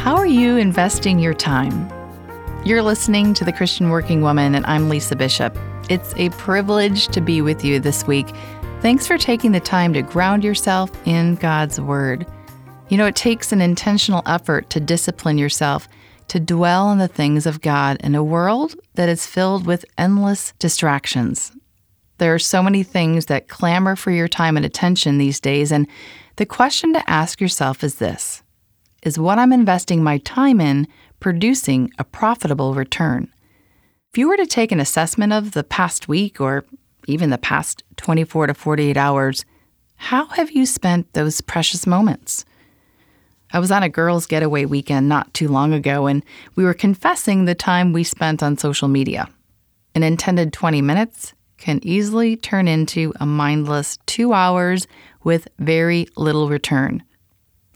How are you investing your time? You're listening to The Christian Working Woman, and I'm Lisa Bishop. It's a privilege to be with you this week. Thanks for taking the time to ground yourself in God's Word. You know, it takes an intentional effort to discipline yourself to dwell on the things of God in a world that is filled with endless distractions. There are so many things that clamor for your time and attention these days, and the question to ask yourself is this is what I'm investing my time in producing a profitable return? If you were to take an assessment of the past week or even the past 24 to 48 hours, how have you spent those precious moments? I was on a girls' getaway weekend not too long ago, and we were confessing the time we spent on social media. An intended 20 minutes can easily turn into a mindless two hours with very little return.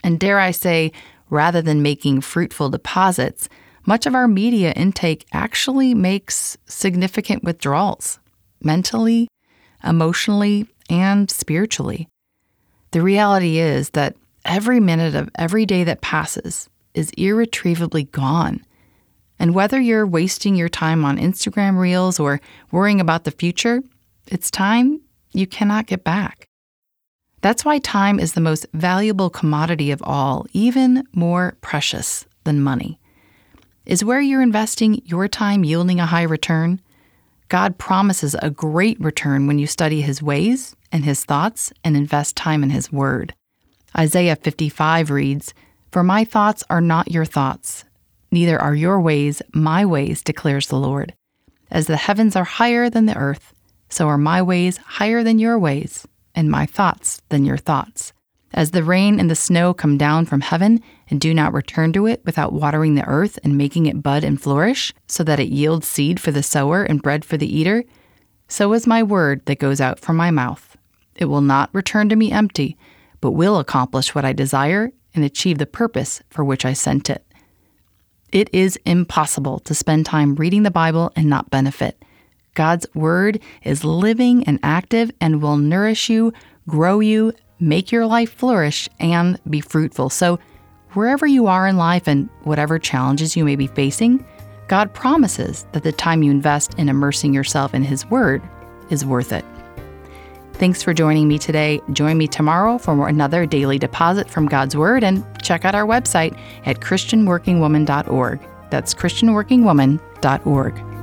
And dare I say, rather than making fruitful deposits, much of our media intake actually makes significant withdrawals mentally, emotionally, and spiritually. The reality is that every minute of every day that passes is irretrievably gone. And whether you're wasting your time on Instagram reels or worrying about the future, it's time you cannot get back. That's why time is the most valuable commodity of all, even more precious than money. Is where you're investing your time yielding a high return? God promises a great return when you study His ways and His thoughts and invest time in His Word. Isaiah 55 reads, For my thoughts are not your thoughts, neither are your ways my ways, declares the Lord. As the heavens are higher than the earth, so are my ways higher than your ways, and my thoughts than your thoughts. As the rain and the snow come down from heaven and do not return to it without watering the earth and making it bud and flourish, so that it yields seed for the sower and bread for the eater, so is my word that goes out from my mouth. It will not return to me empty, but will accomplish what I desire and achieve the purpose for which I sent it. It is impossible to spend time reading the Bible and not benefit. God's Word is living and active and will nourish you, grow you, make your life flourish, and be fruitful. So, wherever you are in life and whatever challenges you may be facing, God promises that the time you invest in immersing yourself in His Word is worth it. Thanks for joining me today. Join me tomorrow for another daily deposit from God's Word and check out our website at ChristianWorkingWoman.org. That's ChristianWorkingWoman.org.